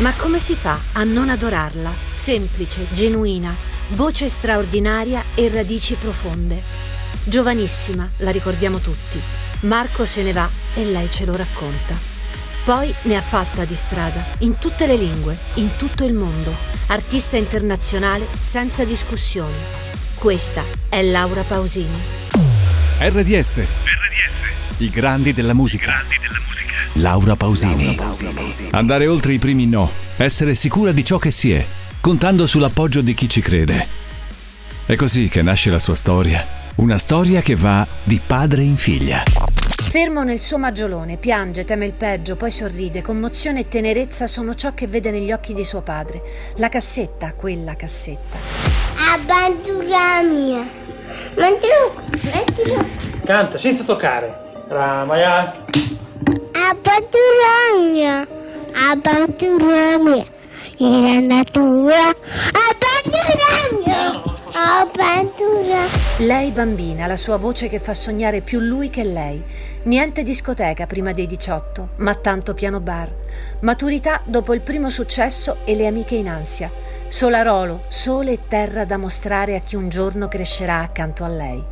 Ma come si fa a non adorarla? Semplice, genuina, voce straordinaria e radici profonde. Giovanissima, la ricordiamo tutti. Marco se ne va e lei ce lo racconta. Poi ne ha fatta di strada, in tutte le lingue, in tutto il mondo. Artista internazionale senza discussioni. Questa è Laura Pausini. RDS. RDS. I grandi della musica. grandi della musica. Laura Pausini. Andare oltre i primi no, essere sicura di ciò che si è, contando sull'appoggio di chi ci crede. È così che nasce la sua storia, una storia che va di padre in figlia. Fermo nel suo maggiolone, piange, teme il peggio, poi sorride. Commozione e tenerezza sono ciò che vede negli occhi di suo padre. La cassetta, quella cassetta. Avventura mia. Mettilo, mettilo. Canta senza toccare. Ramaya. Avventura mia. In natura. Mia. Avventura. Lei bambina, la sua voce che fa sognare più lui che lei. Niente discoteca prima dei 18, ma tanto piano bar. Maturità dopo il primo successo e le amiche in ansia. Solarolo, sole e terra da mostrare a chi un giorno crescerà accanto a lei.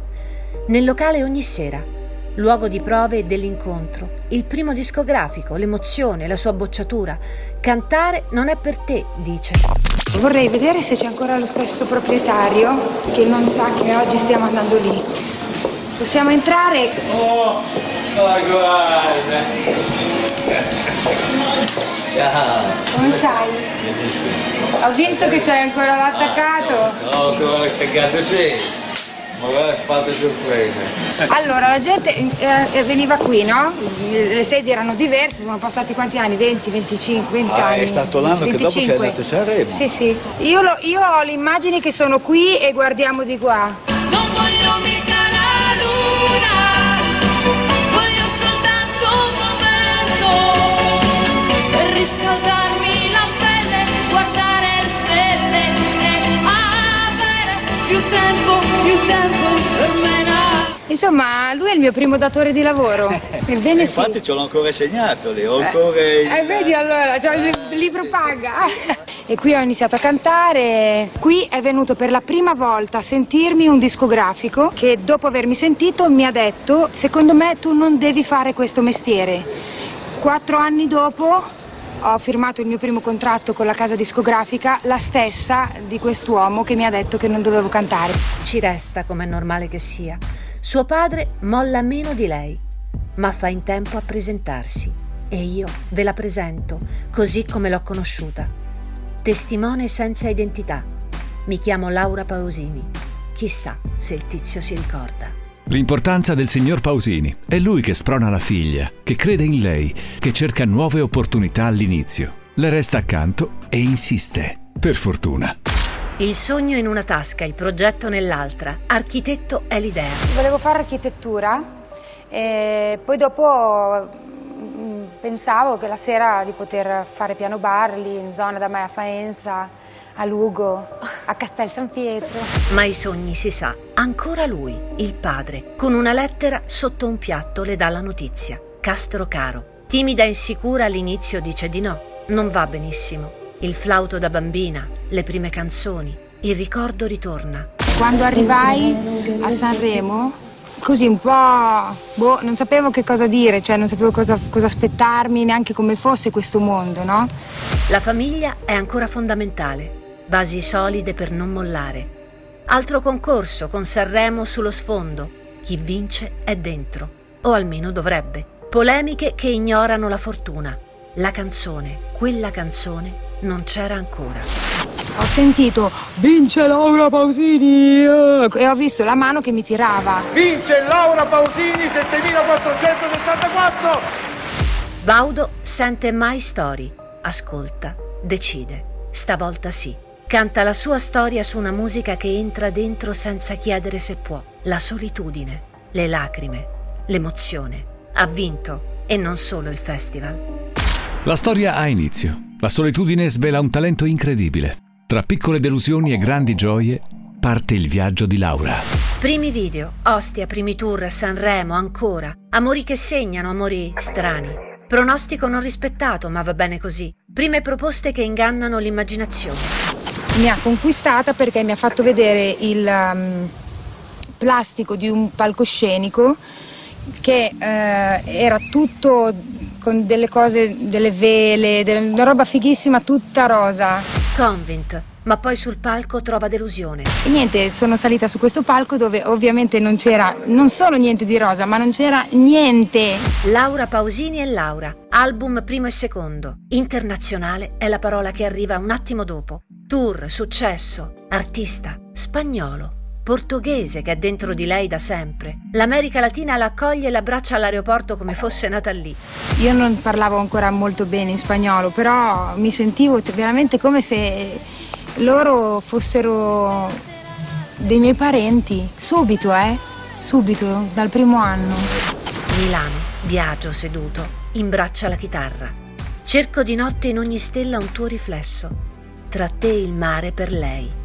Nel locale ogni sera, luogo di prove e dell'incontro, il primo discografico, l'emozione, la sua bocciatura. Cantare non è per te, dice. Vorrei vedere se c'è ancora lo stesso proprietario che non sa che oggi stiamo andando lì. Possiamo entrare? Oh, ma guarda. Ciao. Come sai? Ho visto che c'è ancora l'attaccato. No, come cagato sì. Magari fate sorprese. Allora, la gente eh, veniva qui, no? Le sedie erano diverse, sono passati quanti anni? 20, 25, 20 Ah, anni. è stato l'anno che dopo sei 25. andato a Sanremo. Sì, sì. Io, lo- io ho le immagini che sono qui e guardiamo di qua. Insomma, lui è il mio primo datore di lavoro. Ebbene sì. Infatti ce l'ho ancora segnato lì, ho ancora il... Eh, vedi allora, cioè, il libro paga. E qui ho iniziato a cantare. Qui è venuto per la prima volta a sentirmi un discografico che dopo avermi sentito mi ha detto, secondo me tu non devi fare questo mestiere. Quattro anni dopo ho firmato il mio primo contratto con la casa discografica, la stessa di quest'uomo che mi ha detto che non dovevo cantare. Ci resta, come è normale che sia. Suo padre molla meno di lei, ma fa in tempo a presentarsi. E io ve la presento, così come l'ho conosciuta. Testimone senza identità. Mi chiamo Laura Pausini. Chissà se il tizio si ricorda. L'importanza del signor Pausini. È lui che sprona la figlia, che crede in lei, che cerca nuove opportunità all'inizio. Le resta accanto e insiste. Per fortuna. Il sogno in una tasca, il progetto nell'altra. Architetto è l'idea. Volevo fare architettura e poi dopo mm, pensavo che la sera di poter fare piano bar lì in zona da me a Faenza, a Lugo, a Castel San Pietro. Ma i sogni si sa, ancora lui, il padre, con una lettera sotto un piatto le dà la notizia. Castro caro. Timida e insicura all'inizio dice di no, non va benissimo. Il flauto da bambina, le prime canzoni, il ricordo ritorna. Quando arrivai a Sanremo, così un po', boh, non sapevo che cosa dire, cioè non sapevo cosa, cosa aspettarmi, neanche come fosse questo mondo, no? La famiglia è ancora fondamentale, basi solide per non mollare. Altro concorso con Sanremo sullo sfondo. Chi vince è dentro, o almeno dovrebbe. Polemiche che ignorano la fortuna. La canzone, quella canzone, non c'era ancora. Ho sentito vince Laura Pausini eh", e ho visto la mano che mi tirava. Vince Laura Pausini 7464. Baudo sente mai storie, ascolta, decide. Stavolta sì. Canta la sua storia su una musica che entra dentro senza chiedere se può. La solitudine, le lacrime, l'emozione. Ha vinto e non solo il festival. La storia ha inizio. La solitudine svela un talento incredibile. Tra piccole delusioni e grandi gioie parte il viaggio di Laura. Primi video, Ostia, primi tour, Sanremo, ancora. Amori che segnano, amori strani. Pronostico non rispettato, ma va bene così. Prime proposte che ingannano l'immaginazione. Mi ha conquistata perché mi ha fatto vedere il um, plastico di un palcoscenico che eh, era tutto con delle cose, delle vele, delle- una roba fighissima, tutta rosa. Convint, ma poi sul palco trova delusione. E niente, sono salita su questo palco dove ovviamente non c'era non solo niente di rosa, ma non c'era niente. Laura Pausini e Laura, album primo e secondo. Internazionale è la parola che arriva un attimo dopo. Tour, successo, artista, spagnolo, portoghese che è dentro di lei da sempre. L'America Latina la accoglie e l'abbraccia all'aeroporto come fosse nata lì. Io non parlavo ancora molto bene in spagnolo, però mi sentivo veramente come se loro fossero dei miei parenti. Subito, eh? Subito, dal primo anno. Milano, Biagio seduto, imbraccia la chitarra. Cerco di notte in ogni stella un tuo riflesso. Tra te il mare per lei.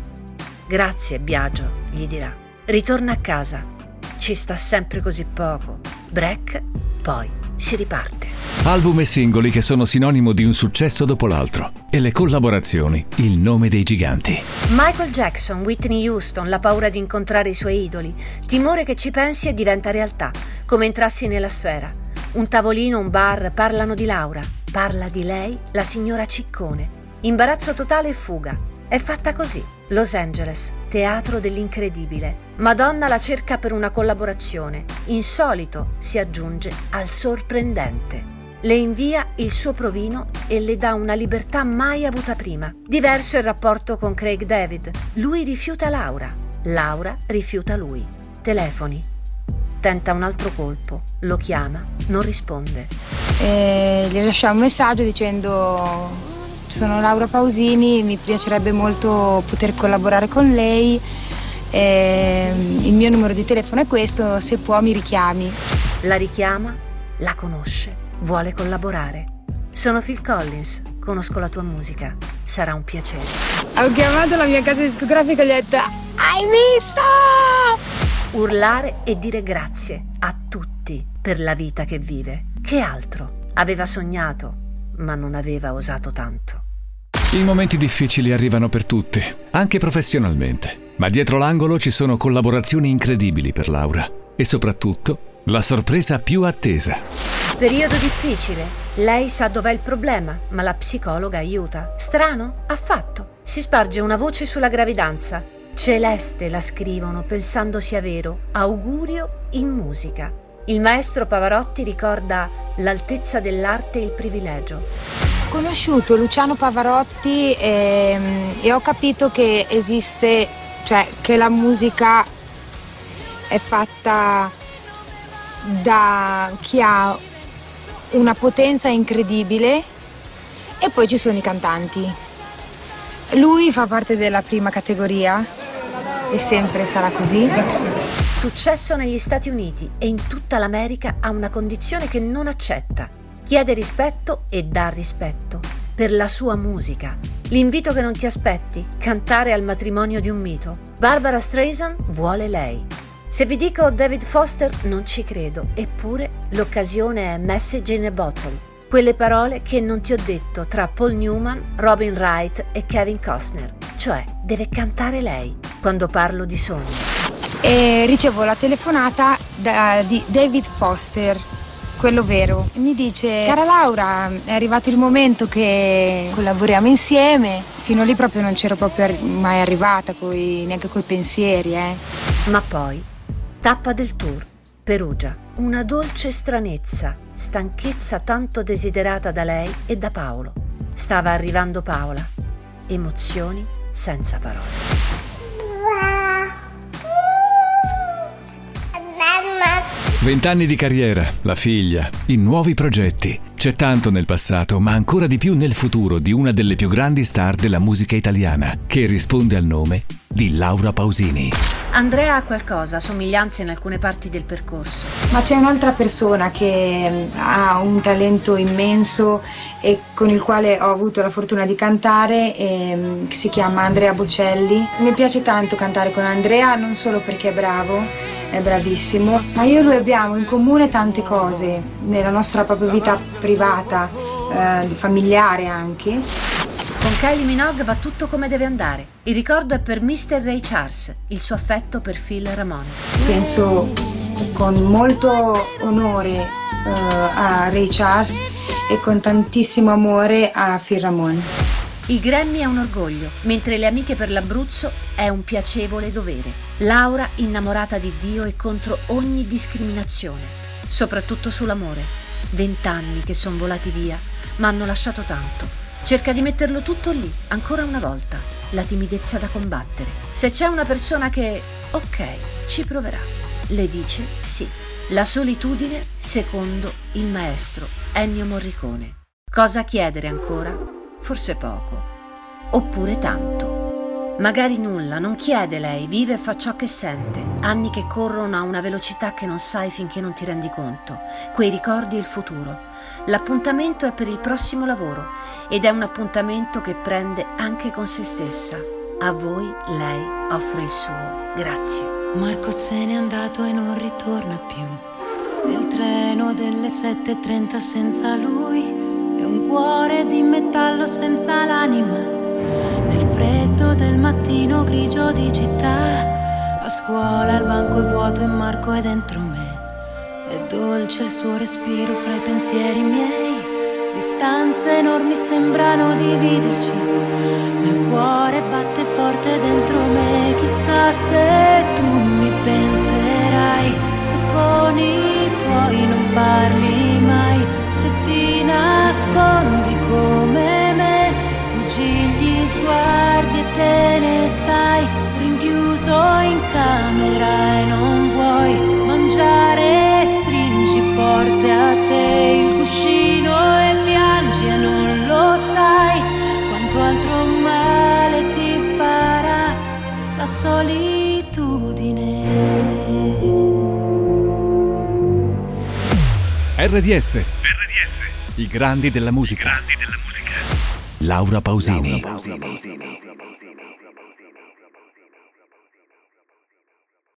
Grazie, Biagio, gli dirà. Ritorna a casa. Ci sta sempre così poco. Break, poi si riparte. Album e singoli che sono sinonimo di un successo dopo l'altro. E le collaborazioni, il nome dei giganti. Michael Jackson, Whitney Houston, la paura di incontrare i suoi idoli, timore che ci pensi e diventa realtà, come entrassi nella sfera. Un tavolino, un bar, parlano di Laura, parla di lei, la signora Ciccone. Imbarazzo totale e fuga. È fatta così. Los Angeles, teatro dell'incredibile. Madonna la cerca per una collaborazione. Insolito si aggiunge al sorprendente. Le invia il suo provino e le dà una libertà mai avuta prima. Diverso il rapporto con Craig David. Lui rifiuta Laura, Laura rifiuta lui. Telefoni. Tenta un altro colpo, lo chiama, non risponde. E gli lasciai un messaggio dicendo sono Laura Pausini, mi piacerebbe molto poter collaborare con lei. e il mio numero di telefono è questo, se può mi richiami. La richiama, la conosce, vuole collaborare. Sono Phil Collins, conosco la tua musica, sarà un piacere. Ho chiamato la mia casa discografica e gli ho detto Hai visto? Urlare e dire grazie a tutti per la vita che vive. Che altro? Aveva sognato, ma non aveva osato tanto. I momenti difficili arrivano per tutti, anche professionalmente. Ma dietro l'angolo ci sono collaborazioni incredibili per Laura. E soprattutto, la sorpresa più attesa. Periodo difficile. Lei sa dov'è il problema, ma la psicologa aiuta. Strano? Affatto. Si sparge una voce sulla gravidanza. Celeste la scrivono pensando sia vero. Augurio in musica. Il maestro Pavarotti ricorda l'altezza dell'arte e il privilegio. Ho conosciuto Luciano Pavarotti ehm, e ho capito che esiste, cioè che la musica è fatta da chi ha una potenza incredibile e poi ci sono i cantanti. Lui fa parte della prima categoria e sempre sarà così. Successo negli Stati Uniti e in tutta l'America ha una condizione che non accetta. Chiede rispetto e dà rispetto per la sua musica. L'invito che non ti aspetti, cantare al matrimonio di un mito. Barbara Streisand vuole lei. Se vi dico David Foster non ci credo, eppure l'occasione è Message in a Bottle. Quelle parole che non ti ho detto tra Paul Newman, Robin Wright e Kevin Costner. Cioè, deve cantare lei quando parlo di sogni. E ricevo la telefonata da- di David Foster, quello vero. Mi dice, cara Laura, è arrivato il momento che collaboriamo insieme. Fino lì proprio non c'ero proprio mai arrivata, coi- neanche coi pensieri, eh. Ma poi, tappa del tour, Perugia, una dolce stranezza, stanchezza tanto desiderata da lei e da Paolo. Stava arrivando Paola, emozioni senza parole. Vent'anni di carriera, la figlia, i nuovi progetti. C'è tanto nel passato, ma ancora di più nel futuro di una delle più grandi star della musica italiana, che risponde al nome di Laura Pausini. Andrea ha qualcosa, somiglianze in alcune parti del percorso. Ma c'è un'altra persona che mm, ha un talento immenso e con il quale ho avuto la fortuna di cantare, ehm, che si chiama Andrea Bocelli. Mi piace tanto cantare con Andrea, non solo perché è bravo, è bravissimo, ma io e lui abbiamo in comune tante cose, nella nostra propria vita privata, eh, familiare anche. Con Kylie Minogue va tutto come deve andare. Il ricordo è per Mr. Ray Charles, il suo affetto per Phil Ramone. Penso con molto onore eh, a Ray Charles e con tantissimo amore a Phil Ramone. Il Grammy è un orgoglio, mentre le amiche per l'Abruzzo è un piacevole dovere. Laura innamorata di Dio e contro ogni discriminazione, soprattutto sull'amore. Vent'anni che sono volati via, ma hanno lasciato tanto. Cerca di metterlo tutto lì, ancora una volta. La timidezza da combattere. Se c'è una persona che, ok, ci proverà, le dice sì. La solitudine, secondo il maestro Ennio Morricone. Cosa chiedere ancora? Forse poco, oppure tanto. Magari nulla, non chiede lei, vive e fa ciò che sente, anni che corrono a una velocità che non sai finché non ti rendi conto, quei ricordi e il futuro. L'appuntamento è per il prossimo lavoro ed è un appuntamento che prende anche con se stessa. A voi lei offre il suo. Grazie. Marco se n'è andato e non ritorna più. Nel treno delle 7.30 senza lui un cuore di metallo senza l'anima. Nel freddo del mattino grigio di città, a scuola il banco è vuoto e Marco è dentro me. È dolce il suo respiro fra i pensieri miei. Distanze enormi sembrano dividerci, ma il cuore batte forte dentro me. Chissà se tu mi penserai, se con i tuoi non parli RDS i grandi della musica. Laura Pausini. Laura Pausini.